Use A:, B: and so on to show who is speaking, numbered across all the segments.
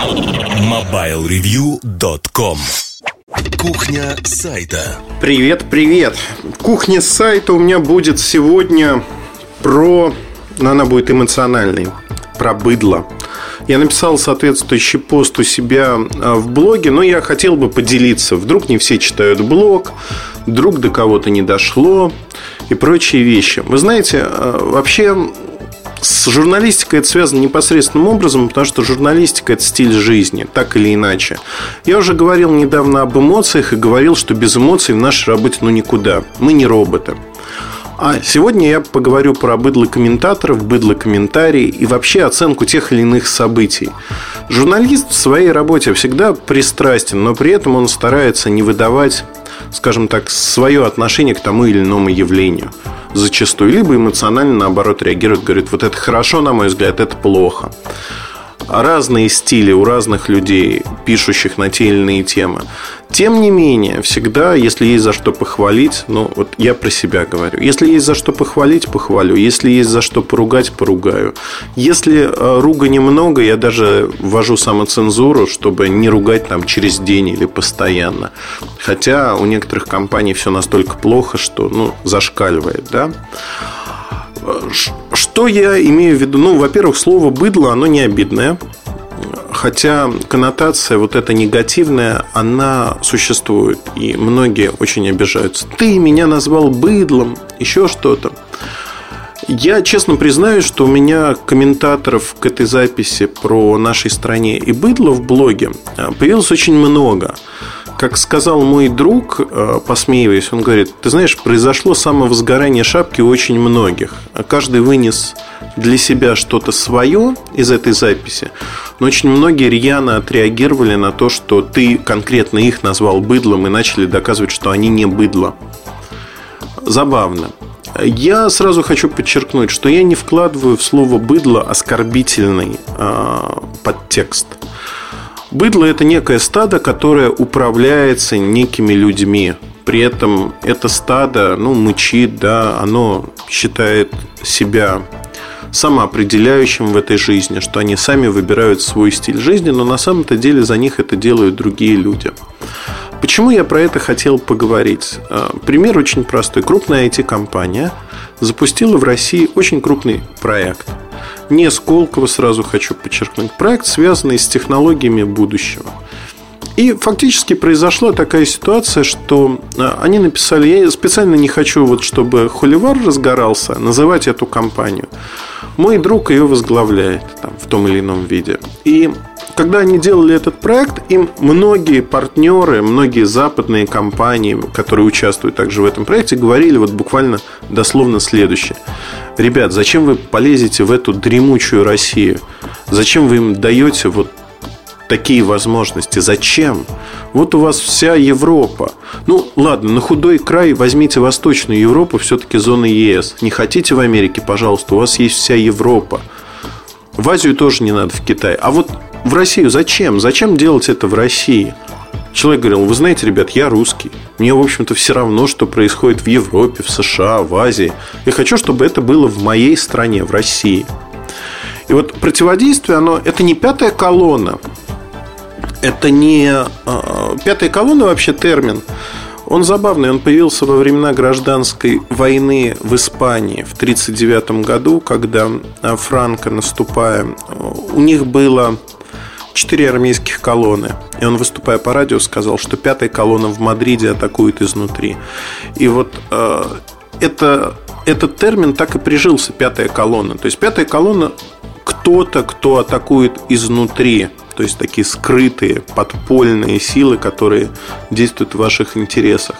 A: MobileReview.com Кухня сайта
B: Привет, привет. Кухня сайта у меня будет сегодня про... Но она будет эмоциональной. Про быдло. Я написал соответствующий пост у себя а, в блоге, но я хотел бы поделиться. Вдруг не все читают блог, вдруг до кого-то не дошло и прочие вещи. Вы знаете, а, вообще с журналистикой это связано непосредственным образом, потому что журналистика – это стиль жизни, так или иначе. Я уже говорил недавно об эмоциях и говорил, что без эмоций в нашей работе ну никуда. Мы не роботы. А сегодня я поговорю про быдло комментаторов, быдло комментарий и вообще оценку тех или иных событий. Журналист в своей работе всегда пристрастен, но при этом он старается не выдавать, скажем так, свое отношение к тому или иному явлению зачастую, либо эмоционально наоборот реагирует, говорит, вот это хорошо, на мой взгляд, это плохо разные стили у разных людей, пишущих на те или иные темы. Тем не менее, всегда, если есть за что похвалить, ну, вот я про себя говорю. Если есть за что похвалить, похвалю. Если есть за что поругать, поругаю. Если э, руга немного, я даже ввожу самоцензуру, чтобы не ругать там через день или постоянно. Хотя у некоторых компаний все настолько плохо, что, ну, зашкаливает, да. Что я имею в виду? Ну, во-первых, слово «быдло», оно не обидное. Хотя коннотация вот эта негативная, она существует. И многие очень обижаются. Ты меня назвал быдлом, еще что-то. Я честно признаюсь, что у меня комментаторов к этой записи про нашей стране и быдло в блоге а, появилось очень много. Как сказал мой друг, э, посмеиваясь, он говорит, ты знаешь, произошло самовозгорание шапки у очень многих. Каждый вынес для себя что-то свое из этой записи, но очень многие рьяно отреагировали на то, что ты конкретно их назвал быдлом и начали доказывать, что они не быдло. Забавно. Я сразу хочу подчеркнуть, что я не вкладываю в слово быдло оскорбительный э, подтекст – Быдло – это некое стадо, которое управляется некими людьми. При этом это стадо, ну, мычит, да, оно считает себя самоопределяющим в этой жизни, что они сами выбирают свой стиль жизни, но на самом-то деле за них это делают другие люди. Почему я про это хотел поговорить? А, пример очень простой. Крупная IT-компания запустила в России очень крупный проект – не Сколково, сразу хочу подчеркнуть. Проект, связанный с технологиями будущего. И фактически произошла такая ситуация, что а, они написали, я специально не хочу, вот, чтобы холивар разгорался, называть эту компанию. Мой друг ее возглавляет там, в том или ином виде. И когда они делали этот проект, им многие партнеры, многие западные компании, которые участвуют также в этом проекте, говорили вот буквально дословно следующее. Ребят, зачем вы полезете в эту дремучую Россию? Зачем вы им даете вот такие возможности? Зачем? Вот у вас вся Европа. Ну, ладно, на худой край возьмите Восточную Европу, все-таки зона ЕС. Не хотите в Америке, пожалуйста, у вас есть вся Европа. В Азию тоже не надо, в Китай. А вот в Россию зачем? Зачем делать это в России? Человек говорил, вы знаете, ребят, я русский. Мне, в общем-то, все равно, что происходит в Европе, в США, в Азии. Я хочу, чтобы это было в моей стране, в России. И вот противодействие, оно, это не пятая колонна. Это не... Э, пятая колонна вообще термин. Он забавный, он появился во времена гражданской войны в Испании в 1939 году, когда Франко, наступая, у них было четыре армейских колонны. И он, выступая по радио, сказал, что пятая колонна в Мадриде атакует изнутри. И вот э, это, этот термин так и прижился, пятая колонна. То есть пятая колонна кто-то, кто атакует изнутри. То есть такие скрытые, подпольные силы, которые действуют в ваших интересах.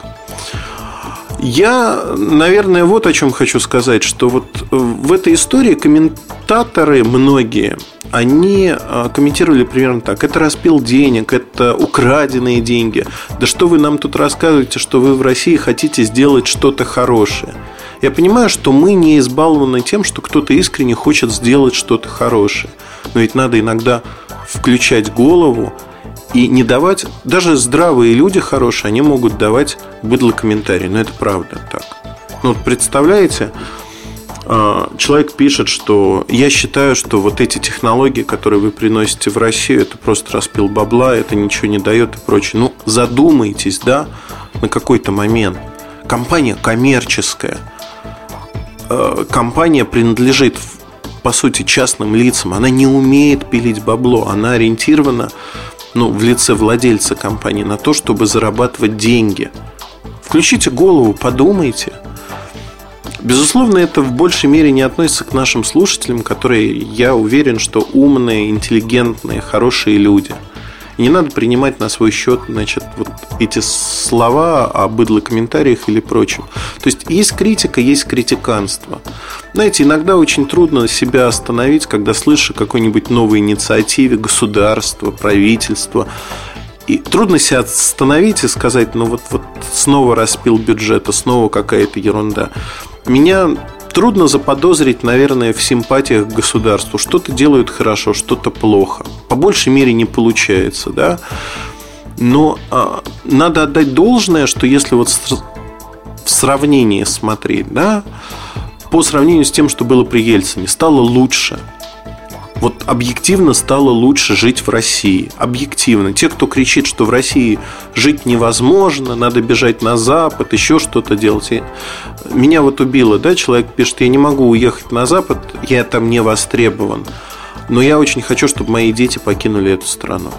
B: Я, наверное, вот о чем хочу сказать, что вот в этой истории комментаторы многие, они а, комментировали примерно так. Это распил денег, это украденные деньги. Да что вы нам тут рассказываете, что вы в России хотите сделать что-то хорошее. Я понимаю, что мы не избалованы тем, что кто-то искренне хочет сделать что-то хорошее. Но ведь надо иногда включать голову и не давать, даже здравые люди хорошие, они могут давать быдло комментарии, но это правда так. Ну, вот представляете, человек пишет, что я считаю, что вот эти технологии, которые вы приносите в Россию, это просто распил бабла, это ничего не дает и прочее. Ну, задумайтесь, да, на какой-то момент. Компания коммерческая. А, компания принадлежит, по сути, частным лицам. Она не умеет пилить бабло. Она ориентирована ну, в лице владельца компании на то, чтобы зарабатывать деньги. Включите голову, подумайте – Безусловно, это в большей мере не относится к нашим слушателям, которые, я уверен, что умные, интеллигентные, хорошие люди. И не надо принимать на свой счет значит, вот эти слова о быдло-комментариях или прочем. То есть есть критика, есть критиканство. Знаете, иногда очень трудно себя остановить, когда слышишь о какой-нибудь новой инициативе государства, правительства. И трудно себя остановить и сказать, ну вот, вот снова распил бюджета, снова какая-то ерунда. Меня трудно заподозрить, наверное, в симпатиях к государству. Что-то делают хорошо, что-то плохо. По большей мере не получается, да. Но а, надо отдать должное, что если вот в сравнении смотреть, да, по сравнению с тем, что было при Ельцине, стало лучше – вот объективно стало лучше жить в России. Объективно. Те, кто кричит, что в России жить невозможно, надо бежать на Запад, еще что-то делать. Меня вот убило, да, человек пишет, я не могу уехать на Запад, я там не востребован. Но я очень хочу, чтобы мои дети покинули эту страну.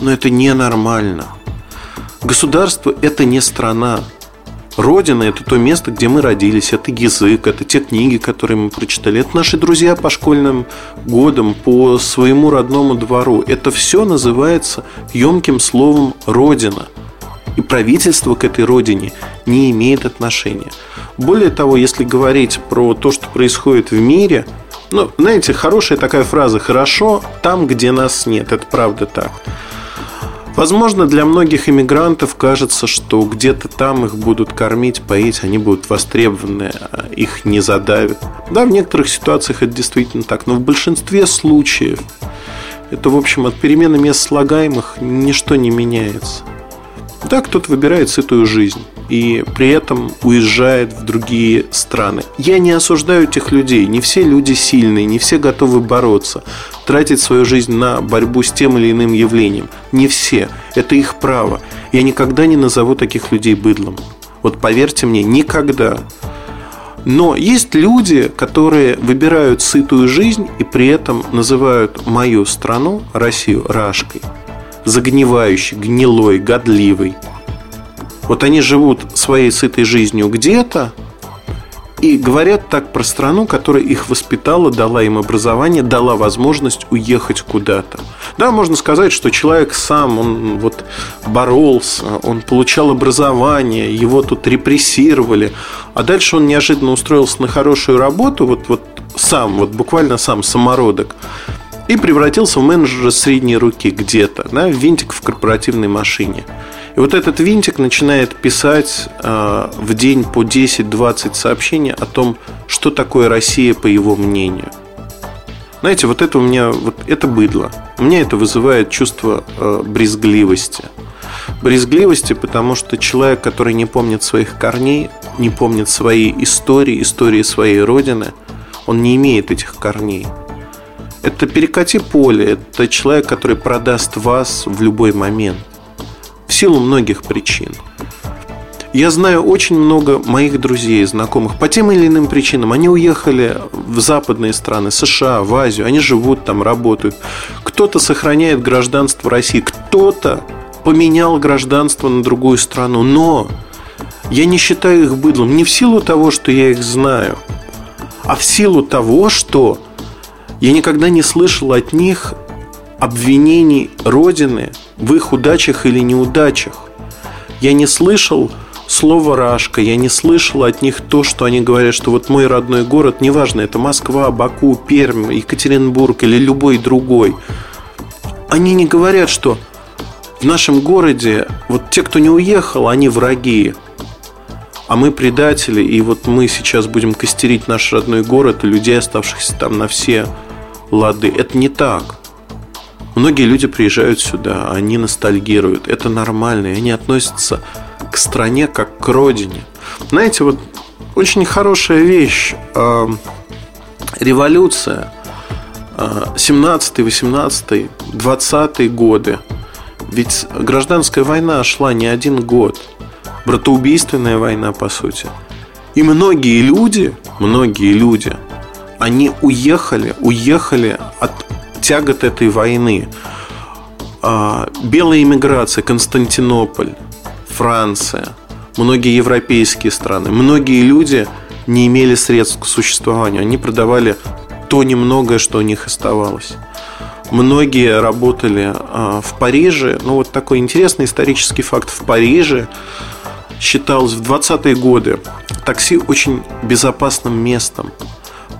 B: Но это ненормально. Государство – это не страна. Родина – это то место, где мы родились, это язык, это те книги, которые мы прочитали, это наши друзья по школьным годам, по своему родному двору. Это все называется емким словом «родина». И правительство к этой родине не имеет отношения. Более того, если говорить про то, что происходит в мире, ну, знаете, хорошая такая фраза «хорошо там, где нас нет». Это правда так. Возможно, для многих иммигрантов кажется, что где-то там их будут кормить, поить, они будут востребованы, а их не задавят. Да, в некоторых ситуациях это действительно так, но в большинстве случаев это, в общем, от перемены мест слагаемых ничто не меняется. Да, кто-то выбирает сытую жизнь и при этом уезжает в другие страны. Я не осуждаю этих людей. Не все люди сильные, не все готовы бороться, тратить свою жизнь на борьбу с тем или иным явлением. Не все. Это их право. Я никогда не назову таких людей быдлом. Вот поверьте мне, никогда. Но есть люди, которые выбирают сытую жизнь и при этом называют мою страну, Россию, рашкой загнивающий, гнилой, годливый. Вот они живут своей сытой жизнью где-то и говорят так про страну, которая их воспитала, дала им образование, дала возможность уехать куда-то. Да, можно сказать, что человек сам, он вот боролся, он получал образование, его тут репрессировали, а дальше он неожиданно устроился на хорошую работу, вот, вот сам, вот буквально сам самородок и превратился в менеджера средней руки где-то, да, винтик в корпоративной машине. И вот этот винтик начинает писать э, в день по 10-20 сообщений о том, что такое Россия, по его мнению. Знаете, вот это у меня, вот это быдло. У меня это вызывает чувство э, брезгливости. Брезгливости, потому что человек, который не помнит своих корней, не помнит своей истории, истории своей родины, он не имеет этих корней. Это перекати поле, это человек, который продаст вас в любой момент. В силу многих причин. Я знаю очень много моих друзей, знакомых по тем или иным причинам. Они уехали в западные страны, США, в Азию. Они живут там, работают. Кто-то сохраняет гражданство России, кто-то поменял гражданство на другую страну. Но я не считаю их быдлом не в силу того, что я их знаю, а в силу того, что я никогда не слышал от них обвинений Родины в их удачах или неудачах. Я не слышал слова «рашка», я не слышал от них то, что они говорят, что вот мой родной город, неважно, это Москва, Баку, Пермь, Екатеринбург или любой другой. Они не говорят, что в нашем городе вот те, кто не уехал, они враги, а мы предатели, и вот мы сейчас будем костерить наш родной город и людей, оставшихся там на все лады. Это не так. Многие люди приезжают сюда, они ностальгируют. Это нормально, и они относятся к стране как к родине. Знаете, вот очень хорошая вещь. Э, революция 17, 18, 20 годы. Ведь гражданская война шла не один год. Братоубийственная война, по сути. И многие люди, многие люди, они уехали, уехали от тягот этой войны. А, белая иммиграция, Константинополь, Франция, многие европейские страны, многие люди не имели средств к существованию. Они продавали то немногое, что у них оставалось. Многие работали а, в Париже. Ну, вот такой интересный исторический факт. В Париже считалось в 20-е годы такси очень безопасным местом.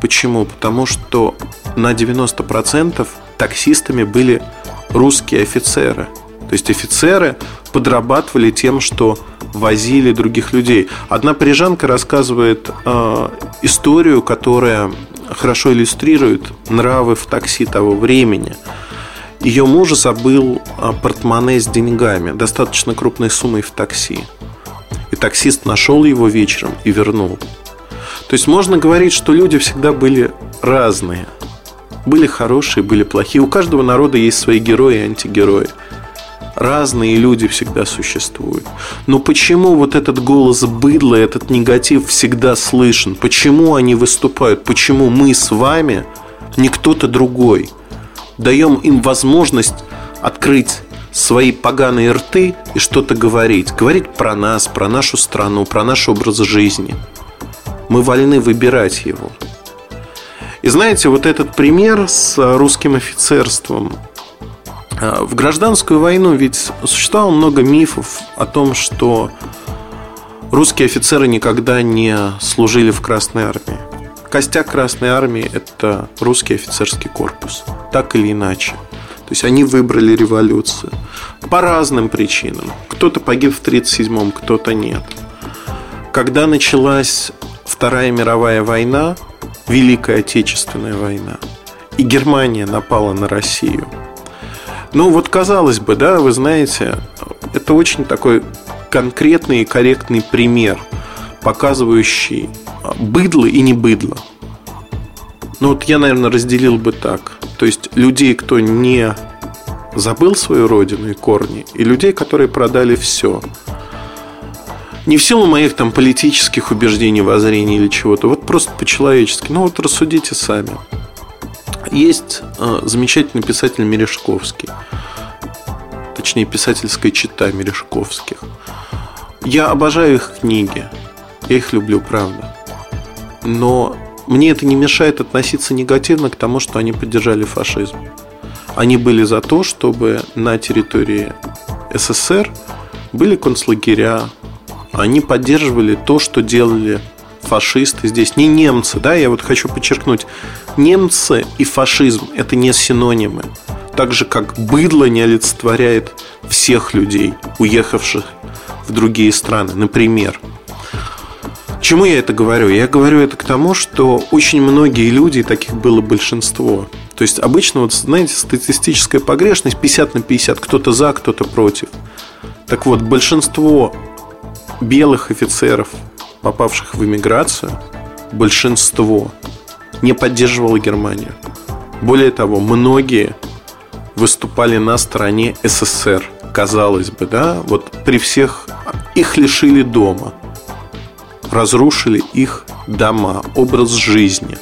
B: Почему? Потому что на 90% таксистами были русские офицеры. То есть офицеры подрабатывали тем, что возили других людей. Одна парижанка рассказывает э, историю, которая хорошо иллюстрирует нравы в такси того времени. Ее муж забыл э, портмоне с деньгами, достаточно крупной суммой в такси. И таксист нашел его вечером и вернул. То есть можно говорить, что люди всегда были разные. Были хорошие, были плохие. У каждого народа есть свои герои и антигерои. Разные люди всегда существуют. Но почему вот этот голос быдла, этот негатив всегда слышен? Почему они выступают? Почему мы с вами, не кто-то другой, даем им возможность открыть свои поганые рты и что-то говорить. Говорить про нас, про нашу страну, про наш образ жизни. Мы вольны выбирать его. И знаете, вот этот пример с русским офицерством. А, в гражданскую войну ведь существовало много мифов о том, что русские офицеры никогда не служили в Красной армии. Костяк Красной армии – это русский офицерский корпус, так или иначе – то есть они выбрали революцию по разным причинам. Кто-то погиб в 1937-м, кто-то нет. Когда началась Вторая мировая война, Великая Отечественная война, и Германия напала на Россию. Ну вот казалось бы, да, вы знаете, это очень такой конкретный и корректный пример, показывающий быдло и не быдло. Ну вот я, наверное, разделил бы так. То есть людей, кто не забыл свою родину и корни, и людей, которые продали все. Не в силу моих там политических убеждений, воззрений или чего-то, вот просто по-человечески. Ну вот рассудите сами. Есть э, замечательный писатель Мережковский. Точнее, писательская чита Мережковских. Я обожаю их книги. Я их люблю, правда. Но мне это не мешает относиться негативно к тому, что они поддержали фашизм. Они были за то, чтобы на территории СССР были концлагеря. Они поддерживали то, что делали фашисты здесь. Не немцы, да, я вот хочу подчеркнуть. Немцы и фашизм – это не синонимы. Так же, как быдло не олицетворяет всех людей, уехавших в другие страны. Например, чему я это говорю? Я говорю это к тому, что очень многие люди, таких было большинство, то есть обычно, вот, знаете, статистическая погрешность 50 на 50, кто-то за, кто-то против. Так вот, большинство белых офицеров, попавших в эмиграцию, большинство не поддерживало Германию. Более того, многие выступали на стороне СССР. Казалось бы, да, вот при всех их лишили дома – разрушили их дома, образ жизни.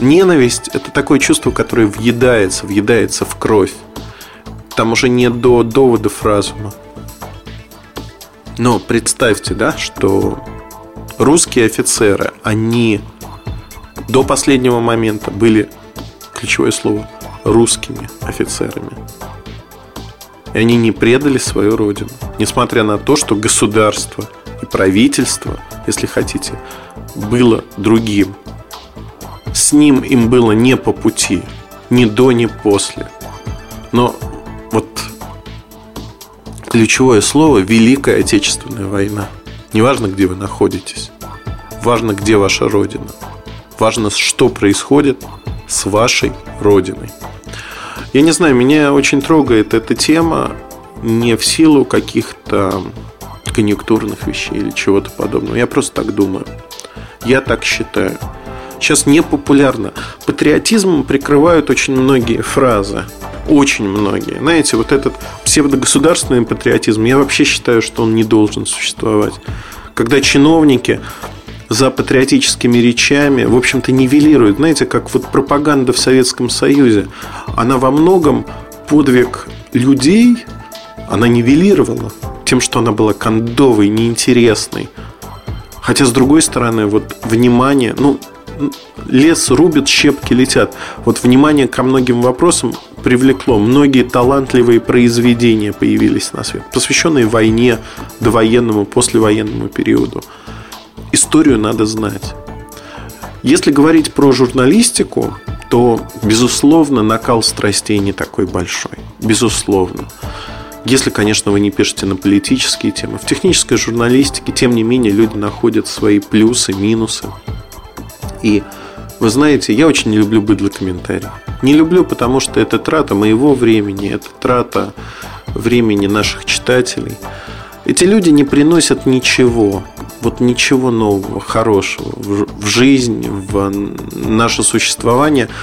B: Ненависть – это такое чувство, которое въедается, въедается в кровь. Там уже не до доводов разума. Но представьте, да, что русские офицеры, они до последнего момента были, ключевое слово, русскими офицерами. И они не предали свою родину, несмотря на то, что государство и правительство – если хотите, было другим. С ним им было не по пути, ни до, ни после. Но вот ключевое слово – Великая Отечественная война. Неважно, где вы находитесь. Важно, где ваша родина. Важно, что происходит с вашей родиной. Я не знаю, меня очень трогает эта тема не в силу каких-то конъюнктурных вещей или чего-то подобного. Я просто так думаю. Я так считаю. Сейчас не популярно. Патриотизмом прикрывают очень многие фразы. Очень многие. Знаете, вот этот псевдогосударственный патриотизм, я вообще считаю, что он не должен существовать. Когда чиновники за патриотическими речами, в общем-то, нивелируют. Знаете, как вот пропаганда в Советском Союзе, она во многом подвиг людей, она нивелировала тем, что она была кондовой, неинтересной. Хотя, с другой стороны, вот внимание, ну, лес рубит, щепки летят. Вот внимание ко многим вопросам привлекло. Многие талантливые произведения появились на свет, посвященные войне, довоенному, послевоенному периоду. Историю надо знать. Если говорить про журналистику, то, безусловно, накал страстей не такой большой. Безусловно. Если, конечно, вы не пишете на политические темы. В технической журналистике, тем не менее, люди находят свои плюсы, минусы. И вы знаете, я очень не люблю быдло комментарий. Не люблю, потому что это трата моего времени, это трата времени наших читателей. Эти люди не приносят ничего, вот ничего нового, хорошего в жизнь, в наше существование –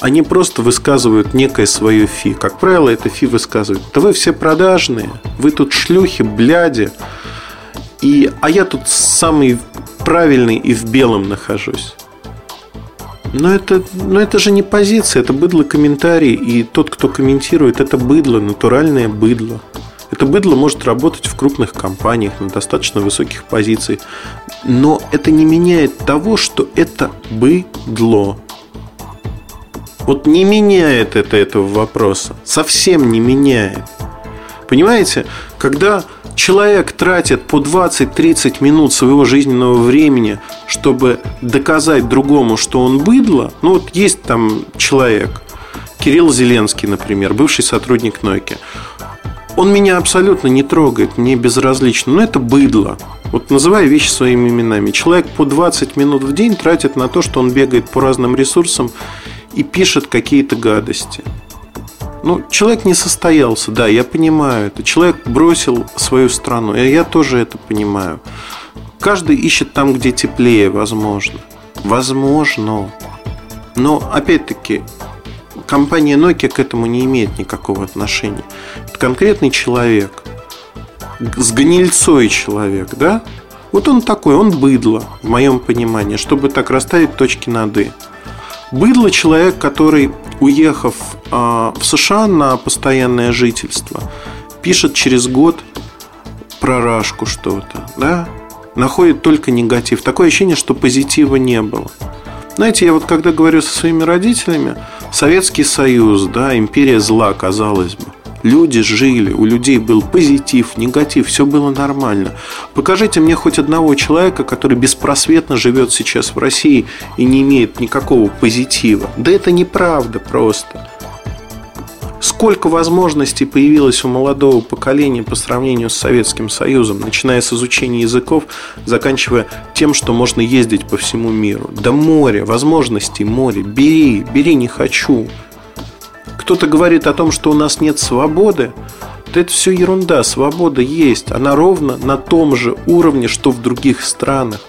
B: они просто высказывают некое свое фи. Как правило, это фи высказывают. Да вы все продажные, вы тут шлюхи, бляди. И, а я тут самый правильный и в белом нахожусь. Но это, но это же не позиция, это быдло комментарий. И тот, кто комментирует, это быдло, натуральное быдло. Это быдло может работать в крупных компаниях на достаточно высоких позициях. Но это не меняет того, что это быдло. Вот не меняет это этого вопроса. Совсем не меняет. Понимаете, когда человек тратит по 20-30 минут своего жизненного времени, чтобы доказать другому, что он быдло, ну вот есть там человек, Кирилл Зеленский, например, бывший сотрудник Nokia. Он меня абсолютно не трогает, мне безразлично, но это быдло. Вот называя вещи своими именами. Человек по 20 минут в день тратит на то, что он бегает по разным ресурсам и пишет какие-то гадости. Ну, человек не состоялся, да, я понимаю это. Человек бросил свою страну, и я тоже это понимаю. Каждый ищет там, где теплее, возможно. Возможно. Но, опять-таки, компания Nokia к этому не имеет никакого отношения. Это конкретный человек. С гнильцой человек, да? Вот он такой, он быдло, в моем понимании, чтобы так расставить точки над «и». Быдло человек, который, уехав э, в США на постоянное жительство, пишет через год про Рашку что-то, да? Находит только негатив. Такое ощущение, что позитива не было. Знаете, я вот когда говорю со своими родителями, Советский Союз, да, империя зла, казалось бы. Люди жили, у людей был позитив, негатив, все было нормально. Покажите мне хоть одного человека, который беспросветно живет сейчас в России и не имеет никакого позитива. Да это неправда просто. Сколько возможностей появилось у молодого поколения по сравнению с Советским Союзом, начиная с изучения языков, заканчивая тем, что можно ездить по всему миру. Да море, возможностей море. Бери, бери, не хочу кто-то говорит о том, что у нас нет свободы, то это все ерунда. Свобода есть. Она ровно на том же уровне, что в других странах.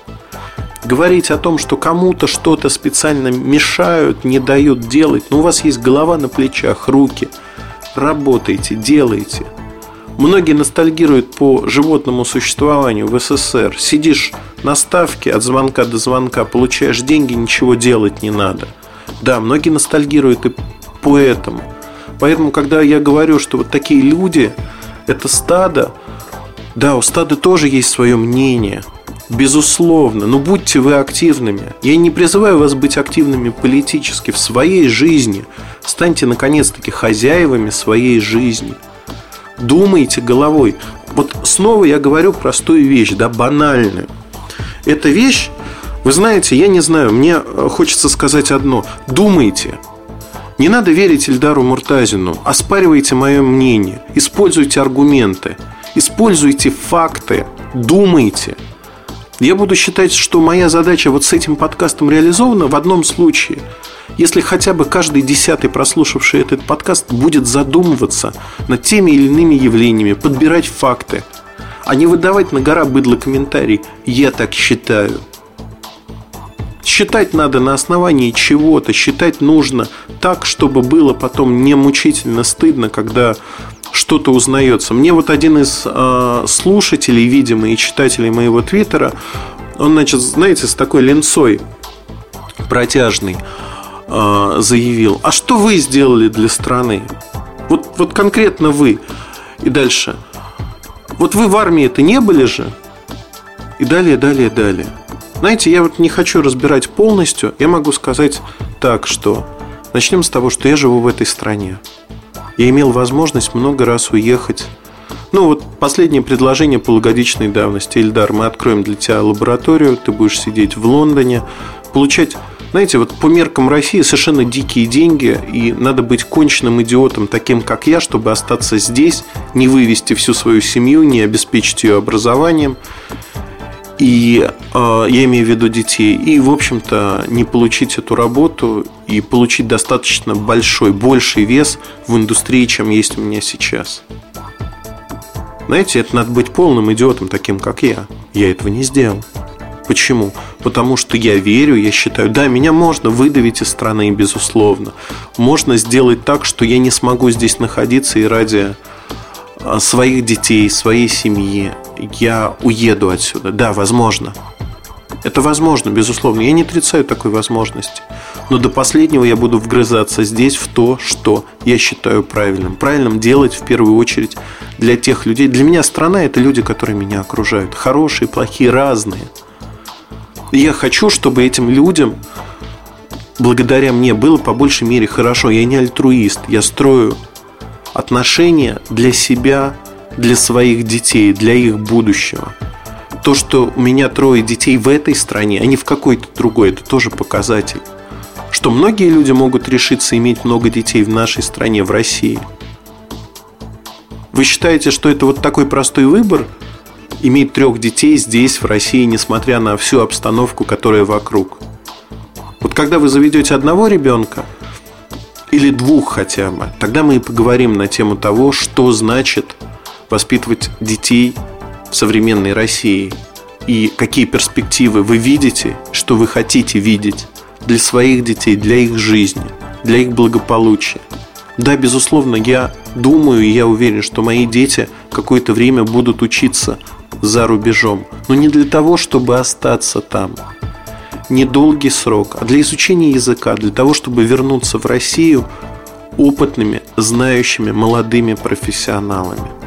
B: Говорить о том, что кому-то что-то специально мешают, не дают делать. Но ну, у вас есть голова на плечах, руки. Работайте, делайте. Многие ностальгируют по животному существованию в СССР. Сидишь на ставке от звонка до звонка, получаешь деньги, ничего делать не надо. Да, многие ностальгируют и поэтому. Поэтому, когда я говорю, что вот такие люди – это стадо, да, у стада тоже есть свое мнение, безусловно, но будьте вы активными. Я не призываю вас быть активными политически в своей жизни. Станьте, наконец-таки, хозяевами своей жизни. Думайте головой. Вот снова я говорю простую вещь, да, банальную. Эта вещь, вы знаете, я не знаю, мне хочется сказать одно. Думайте – не надо верить Ильдару Муртазину. Оспаривайте мое мнение. Используйте аргументы. Используйте факты. Думайте. Я буду считать, что моя задача вот с этим подкастом реализована в одном случае. Если хотя бы каждый десятый, прослушавший этот подкаст, будет задумываться над теми или иными явлениями, подбирать факты. а не выдавать на гора быдло комментарий «я так считаю». Считать надо на основании чего-то, считать нужно так, чтобы было потом не мучительно стыдно, когда что-то узнается. Мне вот один из э, слушателей, видимо, и читателей моего твиттера, он, значит, знаете, с такой ленцой протяжный э, заявил, а что вы сделали для страны? Вот, вот конкретно вы. И дальше. Вот вы в армии это не были же? И далее, далее, далее. Знаете, я вот не хочу разбирать полностью. Я могу сказать так, что начнем с того, что я живу в этой стране. Я имел возможность много раз уехать. Ну вот последнее предложение полугодичной давности. Ильдар, мы откроем для тебя лабораторию, ты будешь сидеть в Лондоне, получать знаете, вот по меркам России совершенно дикие деньги, и надо быть конченным идиотом, таким как я, чтобы остаться здесь, не вывести всю свою семью, не обеспечить ее образованием. И э, я имею в виду детей. И, в общем-то, не получить эту работу и получить достаточно большой, больший вес в индустрии, чем есть у меня сейчас. Знаете, это надо быть полным идиотом, таким как я. Я этого не сделал. Почему? Потому что я верю, я считаю, да, меня можно выдавить из страны, безусловно. Можно сделать так, что я не смогу здесь находиться и ради а, своих детей, своей семьи я уеду отсюда. Да, возможно. Это возможно, безусловно. Я не отрицаю такой возможности. Но до последнего я буду вгрызаться здесь в то, что я считаю правильным. Правильным делать в первую очередь для тех людей. Для меня страна – это люди, которые меня окружают. Хорошие, плохие, разные – я хочу, чтобы этим людям благодаря мне было по большей мере хорошо. Я не альтруист, я строю отношения для себя, для своих детей, для их будущего. То, что у меня трое детей в этой стране, а не в какой-то другой, это тоже показатель. Что многие люди могут решиться иметь много детей в нашей стране, в России. Вы считаете, что это вот такой простой выбор – иметь трех детей здесь, в России, несмотря на всю обстановку, которая вокруг. Вот когда вы заведете одного ребенка, или двух хотя бы, тогда мы и поговорим на тему того, что значит воспитывать детей в современной России и какие перспективы вы видите, что вы хотите видеть для своих детей, для их жизни, для их благополучия. Да, безусловно, я думаю и я уверен, что мои дети какое-то время будут учиться за рубежом, но не для того, чтобы остаться там. Недолгий срок, а для изучения языка, для того, чтобы вернуться в Россию опытными, знающими, молодыми профессионалами.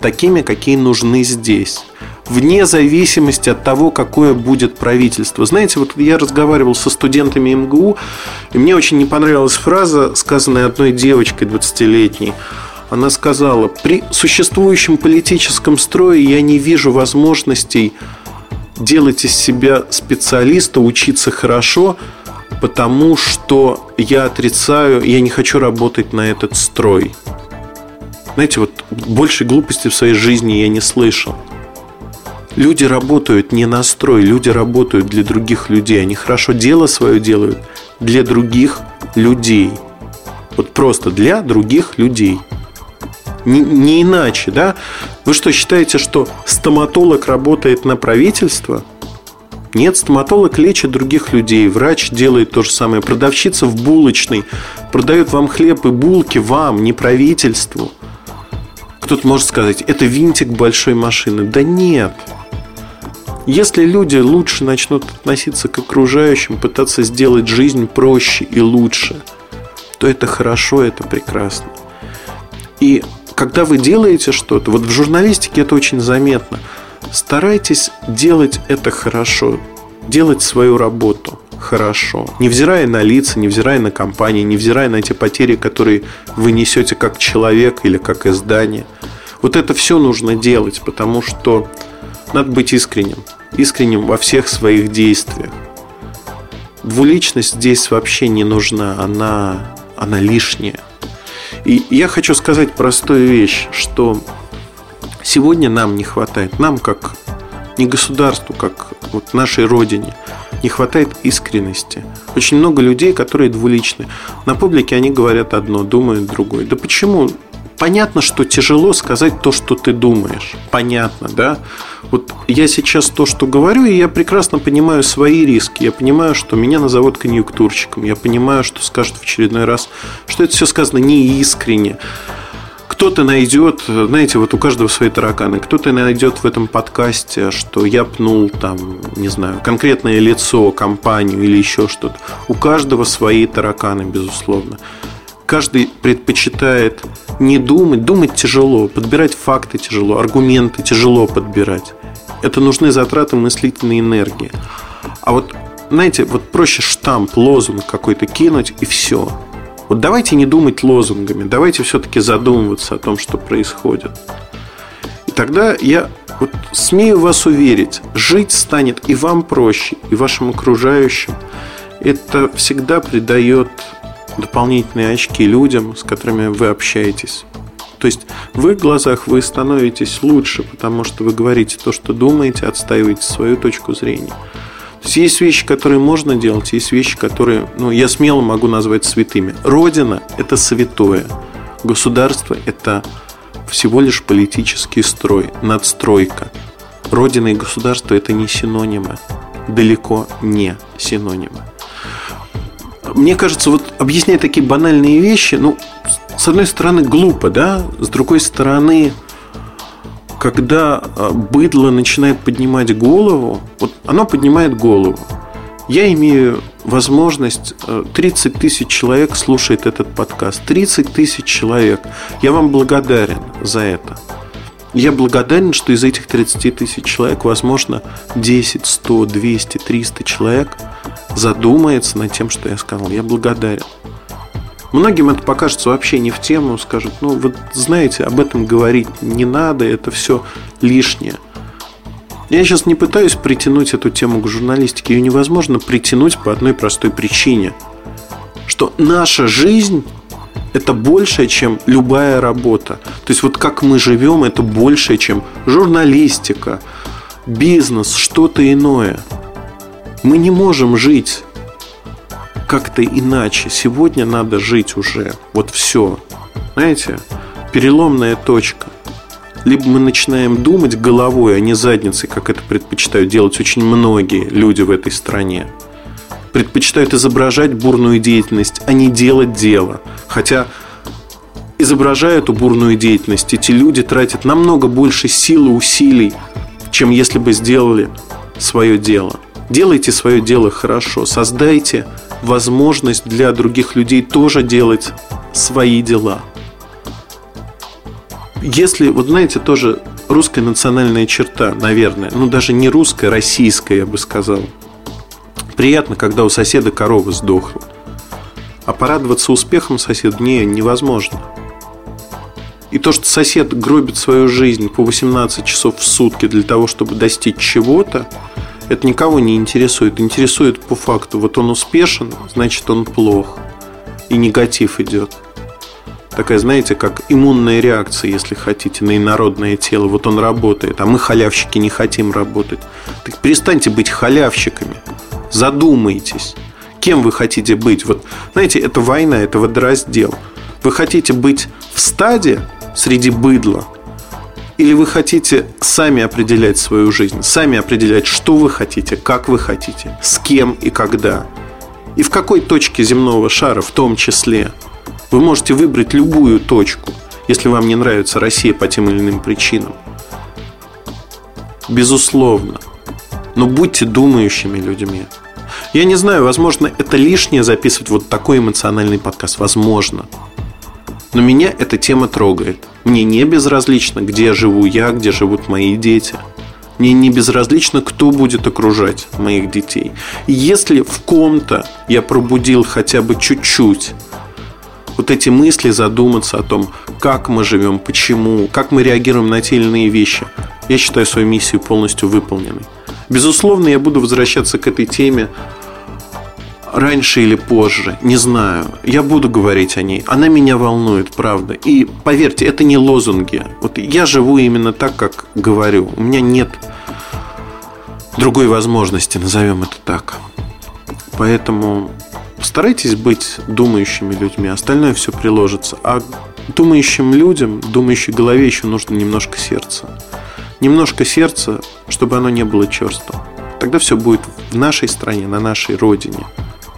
B: Такими, какие нужны здесь вне зависимости от того, какое будет правительство. Знаете, вот я разговаривал со студентами МГУ, и мне очень не понравилась фраза, сказанная одной девочкой 20-летней. Она сказала, при существующем политическом строе я не вижу возможностей делать из себя специалиста, учиться хорошо, потому что я отрицаю, я не хочу работать на этот строй. Знаете, вот больше глупости в своей жизни я не слышал. Люди работают не на строй, люди работают для других людей. Они хорошо дело свое делают для других людей. Вот просто для других людей не, не иначе, да? Вы что, считаете, что стоматолог работает на правительство? Нет, стоматолог лечит других людей, врач делает то же самое, продавщица в булочной продает вам хлеб и булки вам, не правительству. Кто-то может сказать, это винтик большой машины. Да нет. Если люди лучше начнут относиться к окружающим, пытаться сделать жизнь проще и лучше, то это хорошо, это прекрасно. И когда вы делаете что-то, вот в журналистике это очень заметно, старайтесь делать это хорошо, делать свою работу хорошо, невзирая на лица, невзирая на компании, невзирая на те потери, которые вы несете как человек или как издание. Вот это все нужно делать, потому что надо быть искренним, искренним во всех своих действиях. Двуличность здесь вообще не нужна, она, она лишняя. И я хочу сказать простую вещь, что сегодня нам не хватает, нам как не государству, как вот нашей родине, не хватает искренности. Очень много людей, которые двуличны. На публике они говорят одно, думают другое. Да почему? Понятно, что тяжело сказать то, что ты думаешь. Понятно, да? Вот я сейчас то, что говорю, и я прекрасно понимаю свои риски. Я понимаю, что меня назовут конъюнктурщиком. Я понимаю, что скажут в очередной раз, что это все сказано неискренне кто-то найдет, знаете, вот у каждого свои тараканы, кто-то найдет в этом подкасте, что я пнул там, не знаю, конкретное лицо, компанию или еще что-то. У каждого свои тараканы, безусловно. Каждый предпочитает не думать, думать тяжело, подбирать факты тяжело, аргументы тяжело подбирать. Это нужны затраты мыслительной энергии. А вот, знаете, вот проще штамп, лозунг какой-то кинуть и все – вот давайте не думать лозунгами, давайте все-таки задумываться о том, что происходит. И тогда я вот смею вас уверить, жить станет и вам проще, и вашим окружающим. Это всегда придает дополнительные очки людям, с которыми вы общаетесь. То есть в их глазах вы становитесь лучше, потому что вы говорите то, что думаете, отстаиваете свою точку зрения. То есть есть вещи, которые можно делать, есть вещи, которые ну, я смело могу назвать святыми. Родина – это святое. Государство – это всего лишь политический строй, надстройка. Родина и государство – это не синонимы. Далеко не синонимы. Мне кажется, вот объяснять такие банальные вещи, ну, с одной стороны, глупо, да, с другой стороны, когда а, быдло начинает поднимать голову, вот оно поднимает голову. Я имею возможность, 30 а, тысяч человек слушает этот подкаст. 30 тысяч человек. Я вам благодарен за это. Я благодарен, что из этих 30 тысяч человек, возможно, 10, 100, 200, 300 человек задумается над тем, что я сказал. Я благодарен. Многим это покажется вообще не в тему, скажут, ну, вот знаете, об этом говорить не надо, это все лишнее. Я сейчас не пытаюсь притянуть эту тему к журналистике. Ее невозможно притянуть по одной простой причине. Что наша жизнь это большее, чем любая работа. То есть вот как мы живем, это большее, чем журналистика, бизнес, что-то иное. Мы не можем жить как-то иначе. Сегодня надо жить уже. Вот все. Знаете, переломная точка. Либо мы начинаем думать головой, а не задницей, как это предпочитают делать очень многие люди в этой стране. Предпочитают изображать бурную деятельность, а не делать дело. Хотя изображая эту бурную деятельность, эти люди тратят намного больше сил и усилий, чем если бы сделали свое дело. Делайте свое дело хорошо, создайте возможность для других людей тоже делать свои дела. Если, вот знаете, тоже русская национальная черта, наверное, ну даже не русская, российская, я бы сказал. Приятно, когда у соседа корова сдохла. А порадоваться успехом соседа не, невозможно. И то, что сосед гробит свою жизнь по 18 часов в сутки для того, чтобы достичь чего-то, это никого не интересует. Интересует по факту. Вот он успешен, значит он плох. И негатив идет. Такая, знаете, как иммунная реакция, если хотите, на инородное тело. Вот он работает, а мы, халявщики, не хотим работать. Так перестаньте быть халявщиками. Задумайтесь. Кем вы хотите быть? Вот, знаете, это война, это водораздел. Вы хотите быть в стаде среди быдла – или вы хотите сами определять свою жизнь, сами определять, что вы хотите, как вы хотите, с кем и когда. И в какой точке земного шара в том числе. Вы можете выбрать любую точку, если вам не нравится Россия по тем или иным причинам. Безусловно. Но будьте думающими людьми. Я не знаю, возможно, это лишнее записывать вот такой эмоциональный подкаст. Возможно. Но меня эта тема трогает. Мне не безразлично, где живу я, где живут мои дети. Мне не безразлично, кто будет окружать моих детей. И если в ком-то я пробудил хотя бы чуть-чуть вот эти мысли, задуматься о том, как мы живем, почему, как мы реагируем на те или иные вещи, я считаю свою миссию полностью выполненной. Безусловно, я буду возвращаться к этой теме раньше или позже, не знаю. Я буду говорить о ней. Она меня волнует, правда. И поверьте, это не лозунги. Вот я живу именно так, как говорю. У меня нет другой возможности, назовем это так. Поэтому старайтесь быть думающими людьми, остальное все приложится. А Думающим людям, думающей голове еще нужно немножко сердца. Немножко сердца, чтобы оно не было черством. Тогда все будет в нашей стране, на нашей родине.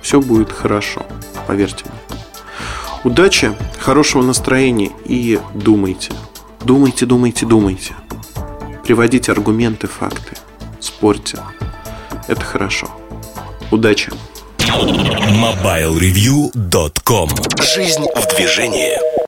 B: Все будет хорошо, поверьте мне. Удачи, хорошего настроения и думайте. Думайте, думайте, думайте. Приводите аргументы, факты. Спорьте. Это хорошо. Удачи!
A: MobileReview.com Жизнь в движении